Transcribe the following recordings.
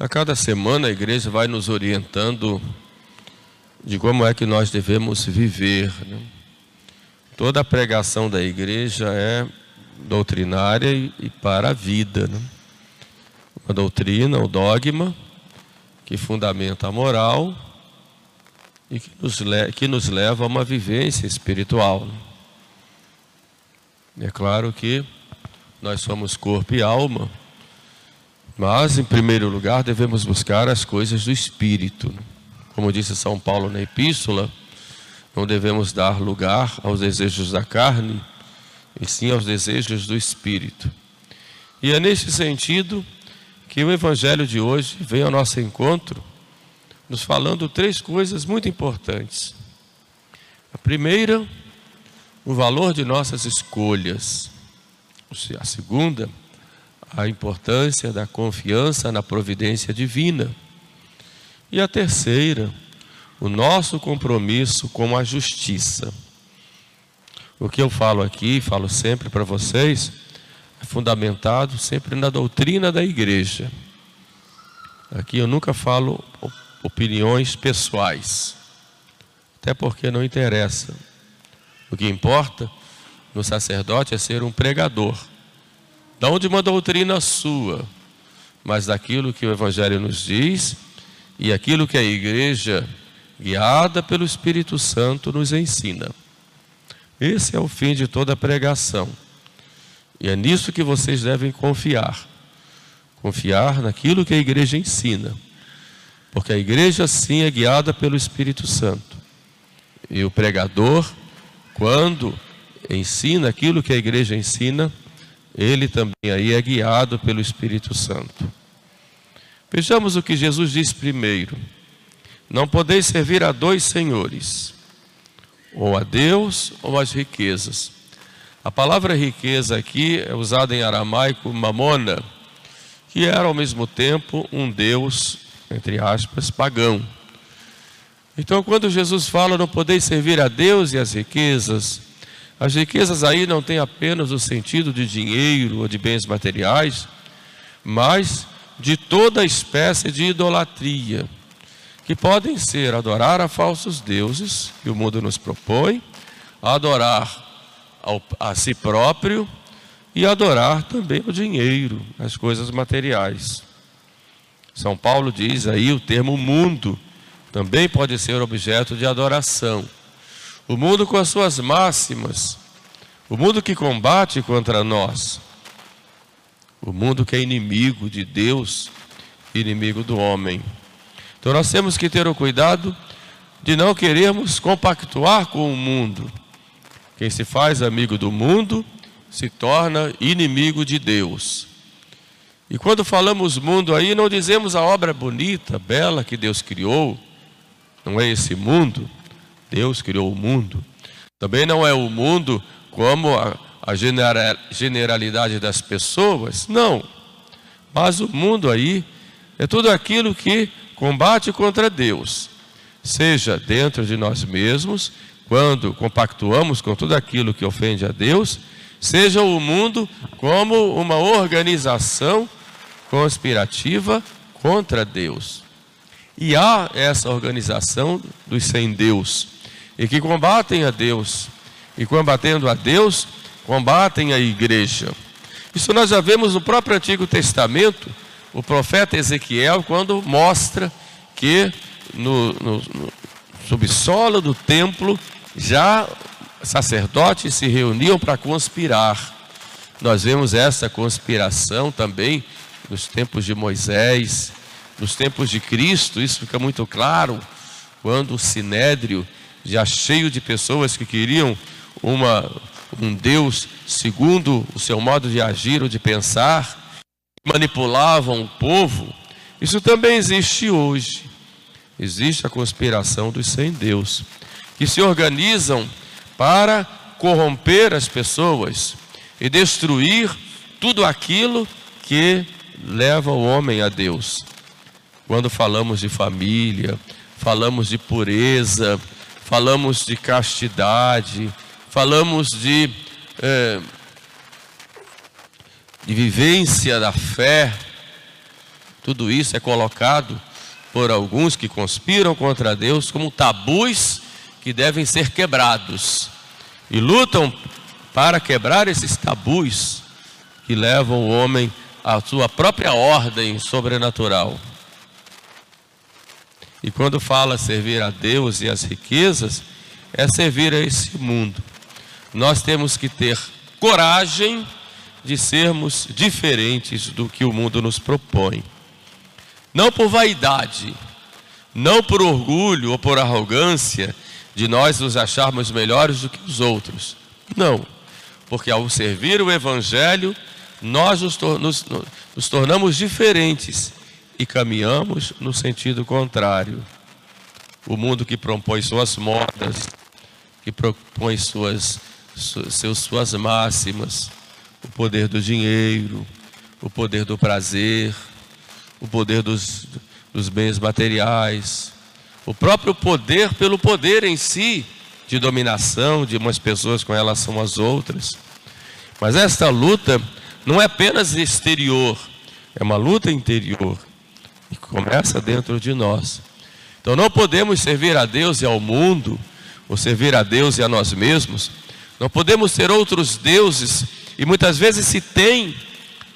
A cada semana a igreja vai nos orientando de como é que nós devemos viver. Né? Toda a pregação da igreja é doutrinária e, para a vida. Né? Uma doutrina, o um dogma, que fundamenta a moral e que nos, que nos leva a uma vivência espiritual. Né? É claro que nós somos corpo e alma mas, em primeiro lugar, devemos buscar as coisas do Espírito. Como disse São Paulo na Epístola, não devemos dar lugar aos desejos da carne, e sim aos desejos do Espírito. E é neste sentido que o Evangelho de hoje vem ao nosso encontro, nos falando três coisas muito importantes. A primeira, o valor de nossas escolhas. A segunda, a importância da confiança na providência divina. E a terceira, o nosso compromisso com a justiça. O que eu falo aqui, falo sempre para vocês, é fundamentado sempre na doutrina da igreja. Aqui eu nunca falo opiniões pessoais, até porque não interessa. O que importa no sacerdote é ser um pregador não de uma doutrina sua, mas daquilo que o Evangelho nos diz e aquilo que a igreja, guiada pelo Espírito Santo, nos ensina. Esse é o fim de toda pregação. E é nisso que vocês devem confiar. Confiar naquilo que a igreja ensina. Porque a igreja sim é guiada pelo Espírito Santo. E o pregador, quando ensina aquilo que a igreja ensina, ele também aí é guiado pelo Espírito Santo. Vejamos o que Jesus diz primeiro: Não podeis servir a dois senhores, ou a Deus ou às riquezas. A palavra riqueza aqui é usada em aramaico mamona, que era ao mesmo tempo um Deus, entre aspas, pagão. Então, quando Jesus fala, não podeis servir a Deus e as riquezas, as riquezas aí não têm apenas o sentido de dinheiro ou de bens materiais, mas de toda espécie de idolatria, que podem ser adorar a falsos deuses, que o mundo nos propõe, adorar ao, a si próprio e adorar também o dinheiro, as coisas materiais. São Paulo diz aí o termo mundo também pode ser objeto de adoração. O mundo com as suas máximas, o mundo que combate contra nós, o mundo que é inimigo de Deus, inimigo do homem. Então nós temos que ter o cuidado de não querermos compactuar com o mundo. Quem se faz amigo do mundo se torna inimigo de Deus. E quando falamos mundo aí, não dizemos a obra bonita, bela que Deus criou, não é esse mundo, Deus criou o mundo. Também não é o mundo como a, a generalidade das pessoas, não. Mas o mundo aí é tudo aquilo que combate contra Deus, seja dentro de nós mesmos, quando compactuamos com tudo aquilo que ofende a Deus, seja o mundo como uma organização conspirativa contra Deus. E há essa organização dos sem Deus e que combatem a Deus. E combatendo a Deus, combatem a igreja. Isso nós já vemos no próprio Antigo Testamento, o profeta Ezequiel, quando mostra que no, no, no subsolo do templo já sacerdotes se reuniam para conspirar. Nós vemos essa conspiração também nos tempos de Moisés, nos tempos de Cristo, isso fica muito claro, quando o sinédrio já cheio de pessoas que queriam uma, um Deus segundo o seu modo de agir ou de pensar, manipulavam o povo. Isso também existe hoje. Existe a conspiração dos sem Deus, que se organizam para corromper as pessoas e destruir tudo aquilo que leva o homem a Deus. Quando falamos de família, falamos de pureza, falamos de castidade, falamos de, é, de vivência da fé. Tudo isso é colocado por alguns que conspiram contra Deus como tabus que devem ser quebrados e lutam para quebrar esses tabus que levam o homem à sua própria ordem sobrenatural. E quando fala servir a Deus e as riquezas, é servir a esse mundo. Nós temos que ter coragem de sermos diferentes do que o mundo nos propõe. Não por vaidade, não por orgulho ou por arrogância de nós nos acharmos melhores do que os outros. Não, porque ao servir o Evangelho, nós nos, nos, nos tornamos diferentes e caminhamos no sentido contrário. O mundo que propõe suas modas, que propõe suas, suas, suas máximas, o poder do dinheiro, o poder do prazer, o poder dos, dos bens materiais, o próprio poder pelo poder em si, de dominação de umas pessoas com relação às outras. Mas esta luta não é apenas exterior, é uma luta interior e começa dentro de nós. Então não podemos servir a Deus e ao mundo, ou servir a Deus e a nós mesmos. Não podemos ter outros deuses, e muitas vezes se tem,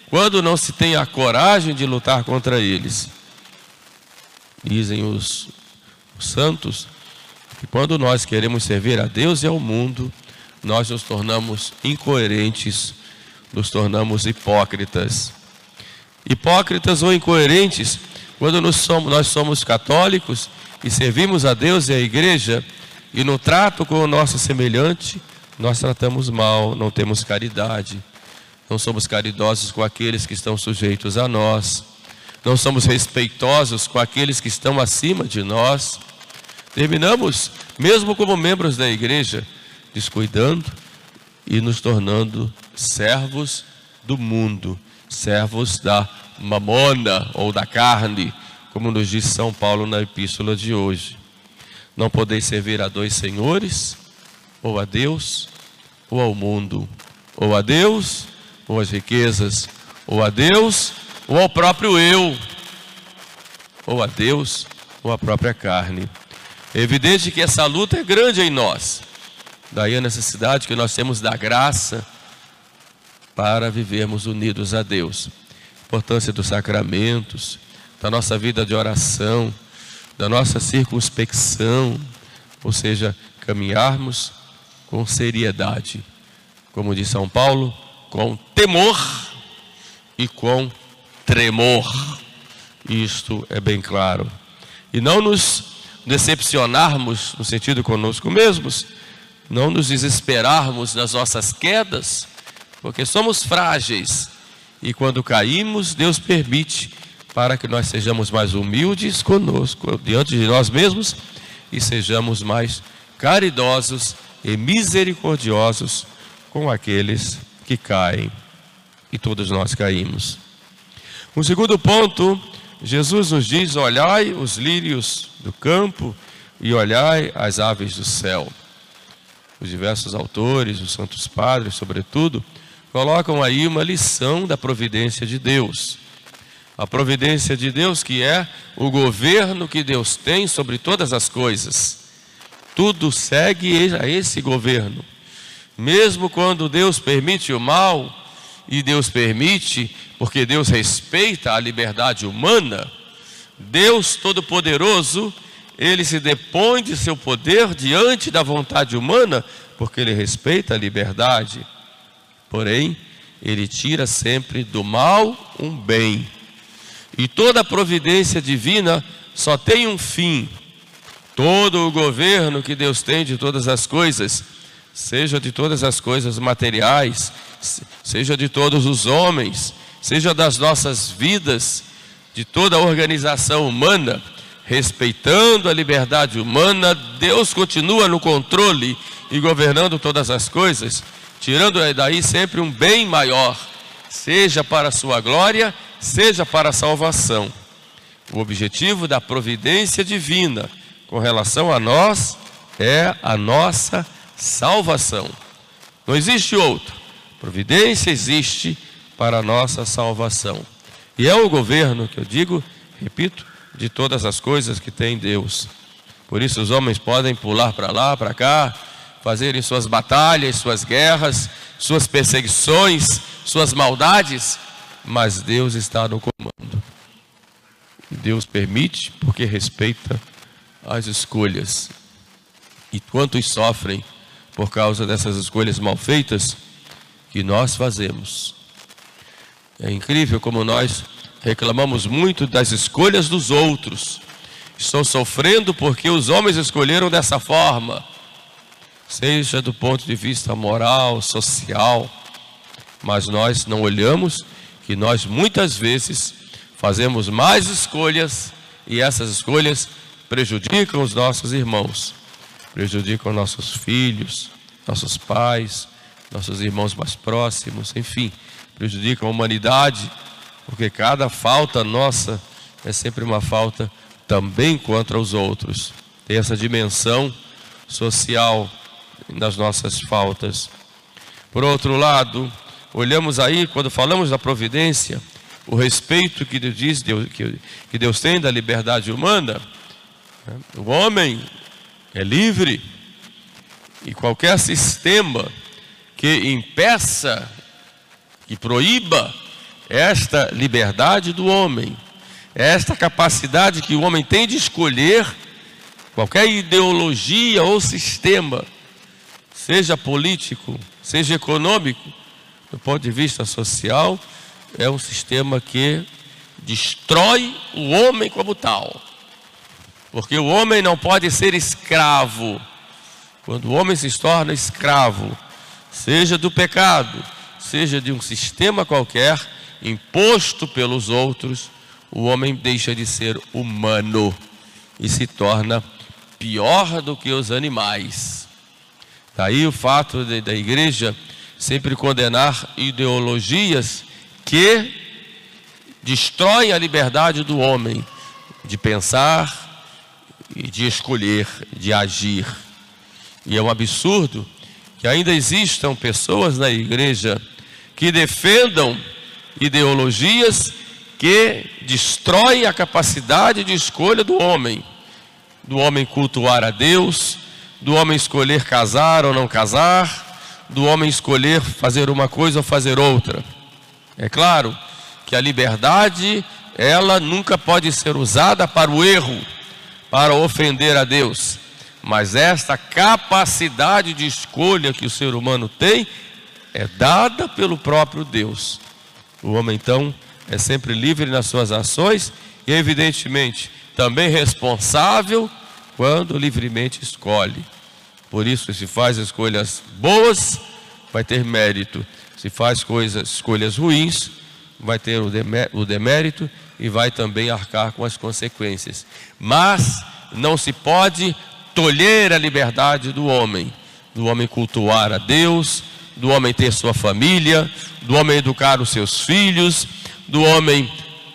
quando não se tem a coragem de lutar contra eles. Dizem os, os santos que quando nós queremos servir a Deus e ao mundo, nós nos tornamos incoerentes, nos tornamos hipócritas. Hipócritas ou incoerentes quando nós somos, nós somos católicos e servimos a Deus e a igreja, e no trato com o nosso semelhante, nós tratamos mal, não temos caridade, não somos caridosos com aqueles que estão sujeitos a nós, não somos respeitosos com aqueles que estão acima de nós. Terminamos, mesmo como membros da igreja, descuidando e nos tornando servos do mundo, servos da mamona ou da carne, como nos diz São Paulo na epístola de hoje. Não podeis servir a dois senhores, ou a Deus, ou ao mundo, ou a Deus, ou às riquezas, ou a Deus, ou ao próprio eu, ou a Deus, ou à própria carne. É evidente que essa luta é grande em nós. Daí a necessidade que nós temos da graça para vivermos unidos a Deus importância dos sacramentos, da nossa vida de oração, da nossa circunspecção, ou seja, caminharmos com seriedade, como diz São Paulo, com temor e com tremor. Isto é bem claro. E não nos decepcionarmos no sentido conosco mesmos, não nos desesperarmos nas nossas quedas, porque somos frágeis e quando caímos, Deus permite para que nós sejamos mais humildes conosco, diante de nós mesmos, e sejamos mais caridosos e misericordiosos com aqueles que caem. E todos nós caímos. Um segundo ponto, Jesus nos diz: olhai os lírios do campo e olhai as aves do céu. Os diversos autores, os santos padres, sobretudo, colocam aí uma lição da providência de Deus. A providência de Deus, que é o governo que Deus tem sobre todas as coisas. Tudo segue a esse governo. Mesmo quando Deus permite o mal, e Deus permite, porque Deus respeita a liberdade humana, Deus Todo-Poderoso, ele se depõe de seu poder diante da vontade humana, porque ele respeita a liberdade. Porém, ele tira sempre do mal um bem. E toda providência divina só tem um fim. Todo o governo que Deus tem de todas as coisas, seja de todas as coisas materiais, seja de todos os homens, seja das nossas vidas, de toda a organização humana, respeitando a liberdade humana, Deus continua no controle e governando todas as coisas tirando daí sempre um bem maior, seja para a sua glória, seja para a salvação. O objetivo da providência divina com relação a nós é a nossa salvação. Não existe outro. Providência existe para a nossa salvação. E é o governo que eu digo, repito, de todas as coisas que tem Deus. Por isso os homens podem pular para lá, para cá, fazerem suas batalhas, suas guerras, suas perseguições, suas maldades, mas Deus está no comando. Deus permite porque respeita as escolhas. E quantos sofrem por causa dessas escolhas mal feitas que nós fazemos. É incrível como nós reclamamos muito das escolhas dos outros. Estão sofrendo porque os homens escolheram dessa forma, seja do ponto de vista moral, social, mas nós não olhamos que nós muitas vezes fazemos mais escolhas e essas escolhas prejudicam os nossos irmãos, prejudicam nossos filhos, nossos pais, nossos irmãos mais próximos, enfim, prejudicam a humanidade, porque cada falta nossa é sempre uma falta também contra os outros. Tem essa dimensão social nas nossas faltas. Por outro lado, olhamos aí, quando falamos da providência, o respeito que Deus diz que Deus tem da liberdade humana, né? o homem é livre e qualquer sistema que impeça, que proíba esta liberdade do homem, esta capacidade que o homem tem de escolher qualquer ideologia ou sistema, seja político, seja econômico, do ponto de vista social, é um sistema que destrói o homem como tal. Porque o homem não pode ser escravo. Quando o homem se torna escravo, seja do pecado, seja de um sistema qualquer imposto pelos outros, o homem deixa de ser humano e se torna pior do que os animais. Daí o fato de, da igreja sempre condenar ideologias que destroem a liberdade do homem de pensar e de escolher, de agir. E é um absurdo que ainda existam pessoas na igreja que defendam ideologias que destroem a capacidade de escolha do homem, do homem cultuar a Deus, do homem escolher casar ou não casar, do homem escolher fazer uma coisa ou fazer outra. É claro que a liberdade, ela nunca pode ser usada para o erro, para ofender a Deus. Mas esta capacidade de escolha que o ser humano tem é dada pelo próprio Deus. O homem, então, é sempre livre nas suas ações e, evidentemente, também responsável quando livremente escolhe. Por isso, se faz escolhas boas, vai ter mérito. Se faz coisas, escolhas ruins, vai ter o demérito e vai também arcar com as consequências. Mas não se pode tolher a liberdade do homem, do homem cultuar a Deus, do homem ter sua família, do homem educar os seus filhos, do homem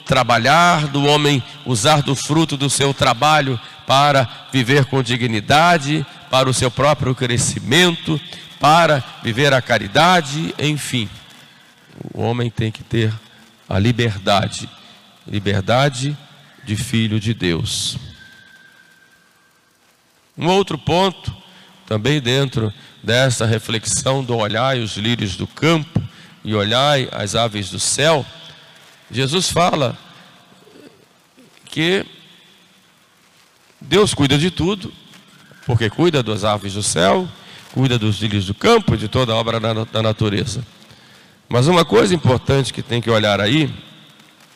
trabalhar, do homem usar do fruto do seu trabalho para viver com dignidade, para o seu próprio crescimento, para viver a caridade, enfim. O homem tem que ter a liberdade, liberdade de filho de Deus. Um outro ponto, também dentro dessa reflexão do olhai os lírios do campo e olhai as aves do céu, Jesus fala que Deus cuida de tudo, porque cuida das aves do céu, cuida dos lírios do campo de toda a obra da natureza. Mas uma coisa importante que tem que olhar aí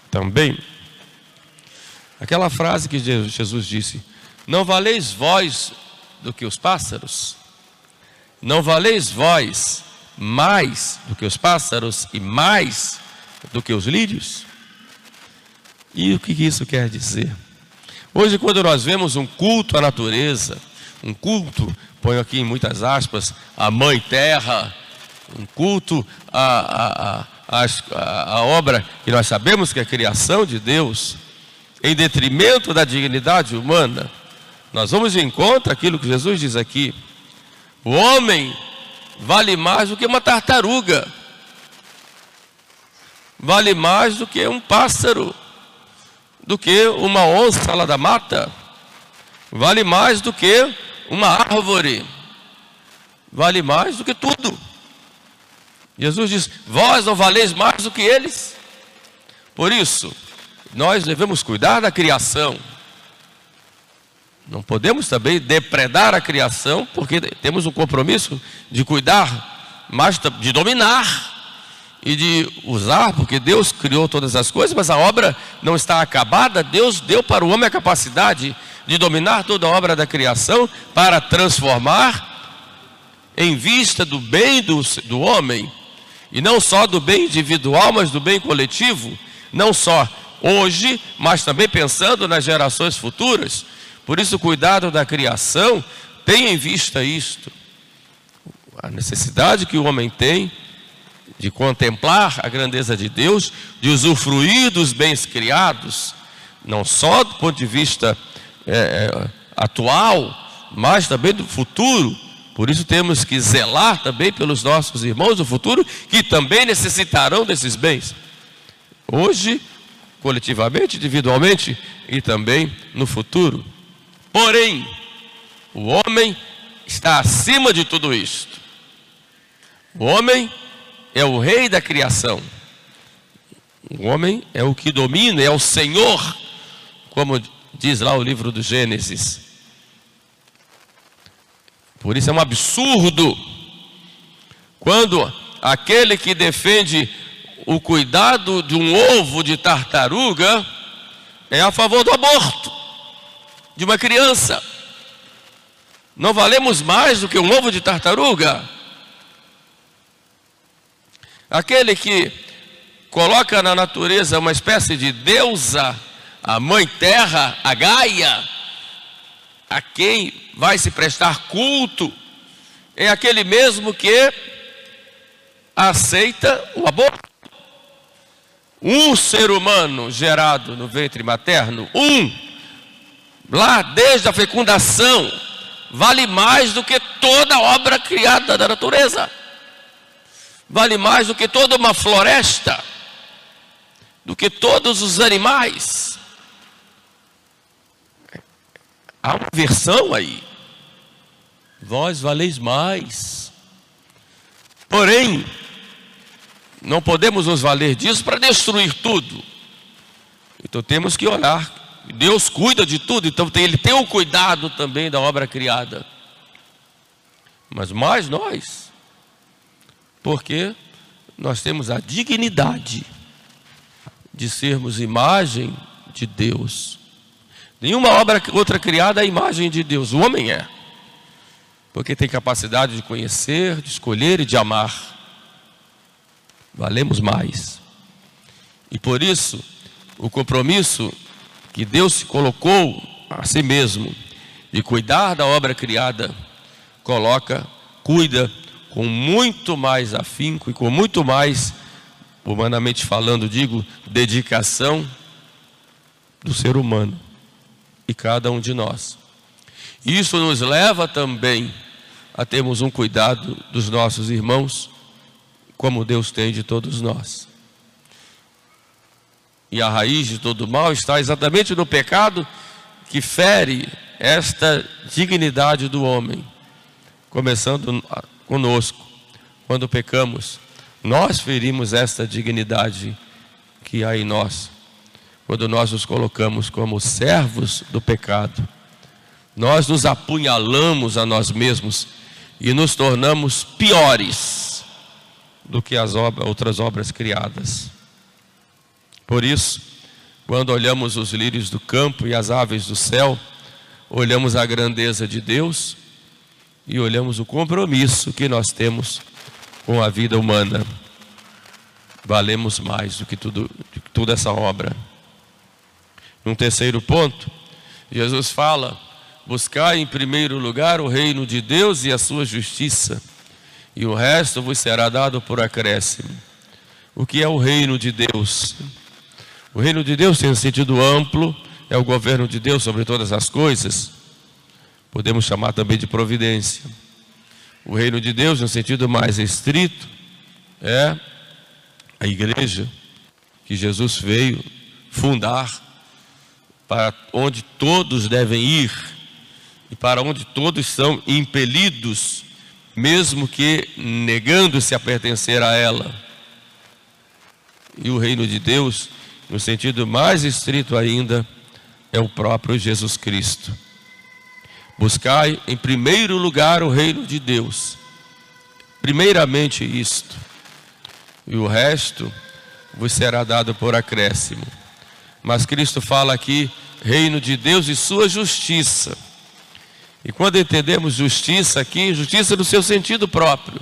também, aquela frase que Jesus disse: Não valeis vós do que os pássaros? Não valeis vós mais do que os pássaros e mais do que os lírios? E o que isso quer dizer? Hoje, quando nós vemos um culto à natureza, um culto, ponho aqui em muitas aspas, à Mãe Terra, um culto à, à, à, à obra que nós sabemos que é a criação de Deus, em detrimento da dignidade humana, nós vamos de encontro àquilo que Jesus diz aqui. O homem vale mais do que uma tartaruga. Vale mais do que um pássaro, do que uma onça lá da mata, vale mais do que uma árvore, vale mais do que tudo. Jesus diz: Vós não valeis mais do que eles. Por isso, nós devemos cuidar da criação. Não podemos também depredar a criação, porque temos um compromisso de cuidar, mas de dominar e de usar, porque Deus criou todas as coisas, mas a obra não está acabada. Deus deu para o homem a capacidade de dominar toda a obra da criação para transformar em vista do bem do, do homem, e não só do bem individual, mas do bem coletivo, não só hoje, mas também pensando nas gerações futuras. Por isso, o cuidado da criação tem em vista isto, a necessidade que o homem tem de contemplar a grandeza de Deus, de usufruir dos bens criados, não só do ponto de vista é, é, atual, mas também do futuro. Por isso temos que zelar também pelos nossos irmãos do futuro, que também necessitarão desses bens. Hoje, coletivamente, individualmente e também no futuro. Porém, o homem está acima de tudo isto. O homem é o rei da criação. O homem é o que domina, é o Senhor, como diz lá o livro do Gênesis. Por isso é um absurdo quando aquele que defende o cuidado de um ovo de tartaruga é a favor do aborto de uma criança. Não valemos mais do que um ovo de tartaruga? Aquele que coloca na natureza uma espécie de deusa, a mãe terra, a Gaia, a quem vai se prestar culto, é aquele mesmo que aceita o aborto. Um ser humano gerado no ventre materno, um, lá desde a fecundação, vale mais do que toda obra criada da natureza vale mais do que toda uma floresta, do que todos os animais. Há uma versão aí. Vós valeis mais. Porém, não podemos nos valer disso para destruir tudo. Então temos que olhar. Deus cuida de tudo, então Ele tem o cuidado também da obra criada. Mas mais nós porque nós temos a dignidade de sermos imagem de Deus. Nenhuma obra outra criada é imagem de Deus, o homem é. Porque tem capacidade de conhecer, de escolher e de amar. Valemos mais. E por isso, o compromisso que Deus se colocou a si mesmo de cuidar da obra criada, coloca, cuida com muito mais afinco e com muito mais, humanamente falando, digo, dedicação do ser humano e cada um de nós. Isso nos leva também a termos um cuidado dos nossos irmãos, como Deus tem de todos nós. E a raiz de todo mal está exatamente no pecado que fere esta dignidade do homem, começando conosco quando pecamos. Nós ferimos esta dignidade que há em nós, quando nós nos colocamos como servos do pecado. Nós nos apunhalamos a nós mesmos e nos tornamos piores do que as obras, outras obras criadas. Por isso, quando olhamos os lírios do campo e as aves do céu, olhamos a grandeza de Deus e olhamos o compromisso que nós temos com a vida humana. Valemos mais do que tudo, de toda essa obra. Num terceiro ponto, Jesus fala: buscar em primeiro lugar o reino de Deus e a sua justiça, e o resto vos será dado por acréscimo. O que é o reino de Deus? O reino de Deus tem um sentido amplo, é o governo de Deus sobre todas as coisas podemos chamar também de providência. O reino de Deus, no sentido mais estrito, é a igreja, que Jesus veio fundar, para onde todos devem ir e para onde todos são impelidos, mesmo que negando-se a pertencer a ela. E o reino de Deus, no sentido mais estrito ainda, é o próprio Jesus Cristo. Buscai em primeiro lugar o reino de Deus. Primeiramente isto. E o resto vos será dado por acréscimo. Mas Cristo fala aqui reino de Deus e sua justiça. E quando entendemos justiça aqui, justiça no seu sentido próprio,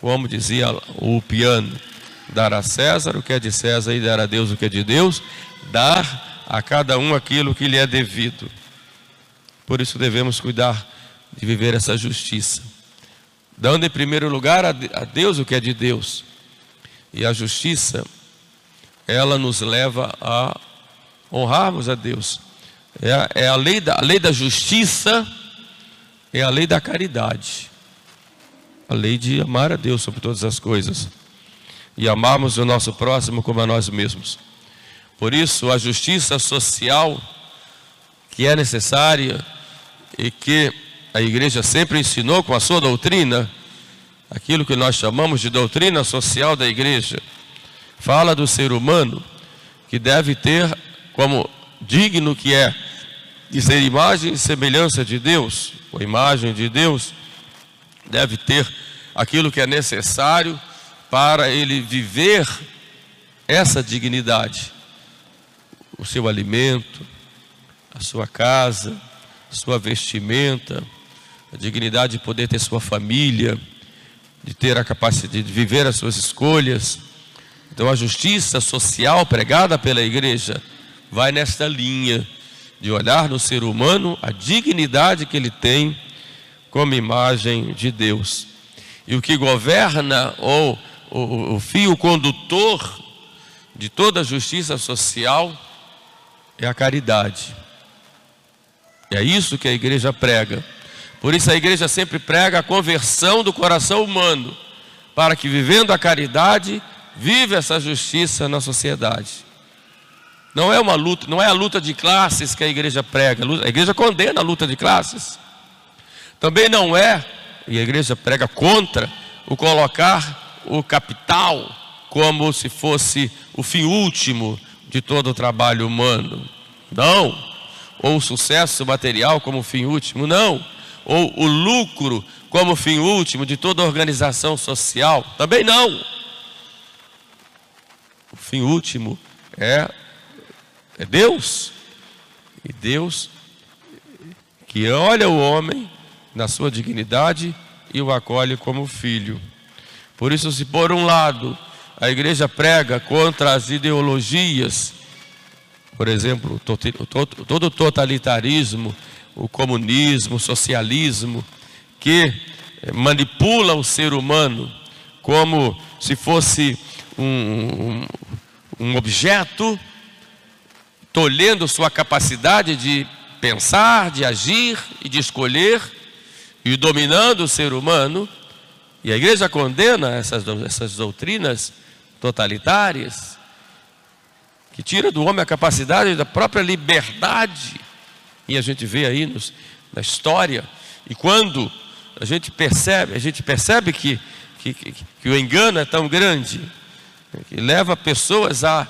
como dizia o piano, dar a César o que é de César e dar a Deus o que é de Deus, dar a cada um aquilo que lhe é devido. Por isso devemos cuidar de viver essa justiça, dando em primeiro lugar a Deus o que é de Deus. E a justiça, ela nos leva a honrarmos a Deus. É a, é a, lei, da, a lei da justiça, é a lei da caridade. A lei de amar a Deus sobre todas as coisas. E amarmos o nosso próximo como a nós mesmos. Por isso, a justiça social que é necessária e que a igreja sempre ensinou com a sua doutrina, aquilo que nós chamamos de doutrina social da igreja, fala do ser humano que deve ter como digno que é de ser imagem e semelhança de Deus, ou imagem de Deus, deve ter aquilo que é necessário para ele viver essa dignidade. O seu alimento, a sua casa, sua vestimenta, a dignidade de poder ter sua família, de ter a capacidade de viver as suas escolhas. Então a justiça social pregada pela igreja vai nesta linha de olhar no ser humano a dignidade que ele tem como imagem de Deus. E o que governa, ou o, o fio condutor de toda a justiça social, é a caridade. É isso que a igreja prega. Por isso a igreja sempre prega a conversão do coração humano, para que vivendo a caridade, vive essa justiça na sociedade. Não é uma luta, não é a luta de classes que a igreja prega. A igreja condena a luta de classes. Também não é, e a igreja prega contra, o colocar o capital como se fosse o fim último de todo o trabalho humano. Não. Ou o sucesso material como fim último. Não. Ou o lucro como fim último de toda organização social. Também não. O fim último é é Deus. E Deus que olha o homem na sua dignidade e o acolhe como filho. Por isso, se por um lado a igreja prega contra as ideologias, por exemplo, todo o totalitarismo, o comunismo, o socialismo, que manipula o ser humano como se fosse um, um, um objeto tolhendo sua capacidade de pensar, de agir e de escolher, e dominando o ser humano. E a igreja condena essas, essas doutrinas totalitárias, que tira do homem a capacidade da própria liberdade. E a gente vê aí nos, na história, e quando a gente percebe, a gente percebe que, que, que, que o engano é tão grande, que leva pessoas a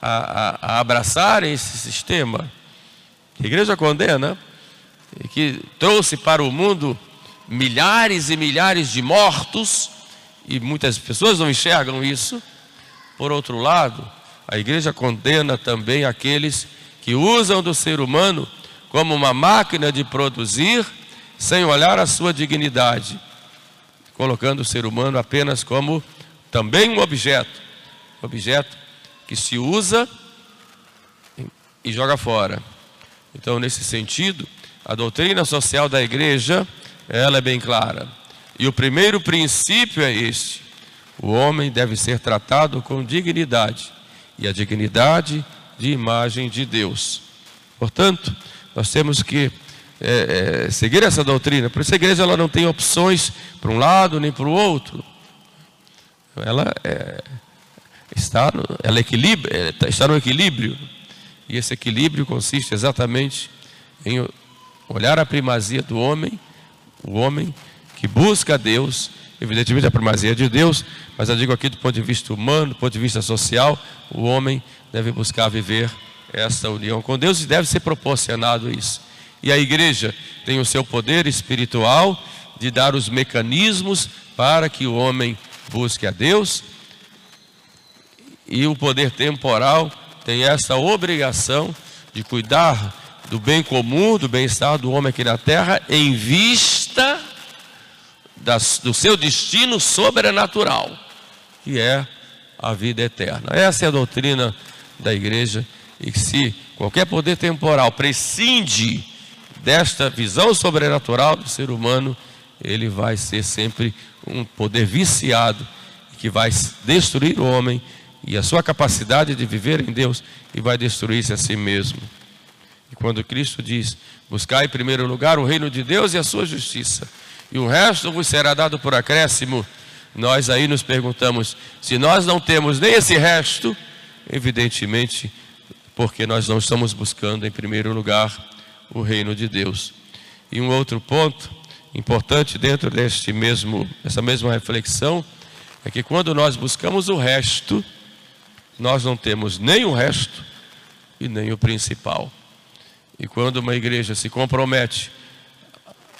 a, a, abraçarem esse sistema que a igreja condena e que trouxe para o mundo milhares e milhares de mortos, e muitas pessoas não enxergam isso. Por outro lado, a igreja condena também aqueles que usam do ser humano como uma máquina de produzir, sem olhar a sua dignidade, colocando o ser humano apenas como também um objeto, objeto que se usa e joga fora. Então, nesse sentido, a doutrina social da igreja, ela é bem clara. E o primeiro princípio é este: o homem deve ser tratado com dignidade, e a dignidade de imagem de Deus. Portanto, nós temos que é, é, seguir essa doutrina. Por isso a igreja ela não tem opções para um lado nem para o outro. Ela é, está no, ela equilibra, está no equilíbrio. E esse equilíbrio consiste exatamente em olhar a primazia do homem, o homem que busca a Deus, evidentemente a primazia de Deus, mas eu digo aqui do ponto de vista humano, do ponto de vista social, o homem deve buscar viver essa união com Deus e deve ser proporcionado isso. E a igreja tem o seu poder espiritual de dar os mecanismos para que o homem busque a Deus, e o poder temporal tem essa obrigação de cuidar do bem comum, do bem-estar do homem aqui na terra, em vista das, do seu destino sobrenatural, que é a vida eterna. Essa é a doutrina da igreja, e se qualquer poder temporal prescinde desta visão sobrenatural do ser humano, ele vai ser sempre um poder viciado que vai destruir o homem e a sua capacidade de viver em Deus e vai destruir-se a si mesmo. E quando Cristo diz: Buscar em primeiro lugar o reino de Deus e a sua justiça, e o resto vos será dado por acréscimo, nós aí nos perguntamos: se nós não temos nem esse resto, evidentemente, porque nós não estamos buscando em primeiro lugar o reino de Deus. E um outro ponto importante dentro deste mesmo, essa mesma reflexão é que quando nós buscamos o resto, nós não temos nem o resto e nem o principal. E quando uma igreja se compromete,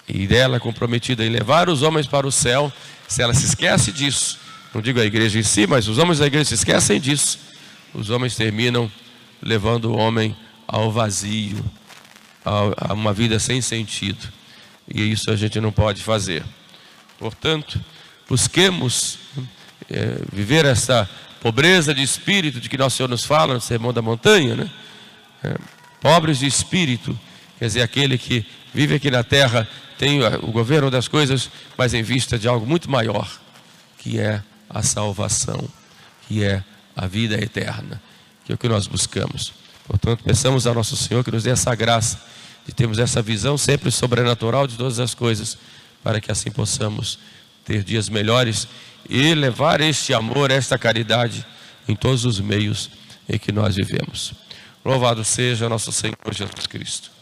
e dela comprometida em levar os homens para o céu, se ela se esquece disso, não digo a igreja em si, mas os homens da igreja se esquecem disso, os homens terminam levando o homem ao vazio, a uma vida sem sentido. E isso a gente não pode fazer. Portanto, busquemos é, viver essa pobreza de espírito de que nosso Senhor nos fala no Sermão da Montanha, né? É, pobres de espírito, quer dizer, aquele que vive aqui na terra tem o governo das coisas, mas em vista de algo muito maior, que é a salvação, que é a vida eterna, que é o que nós buscamos. Portanto, peçamos ao nosso Senhor que nos dê essa graça de termos essa visão sempre sobrenatural de todas as coisas, para que assim possamos ter dias melhores e levar este amor, esta caridade em todos os meios em que nós vivemos. Louvado seja nosso Senhor Jesus Cristo.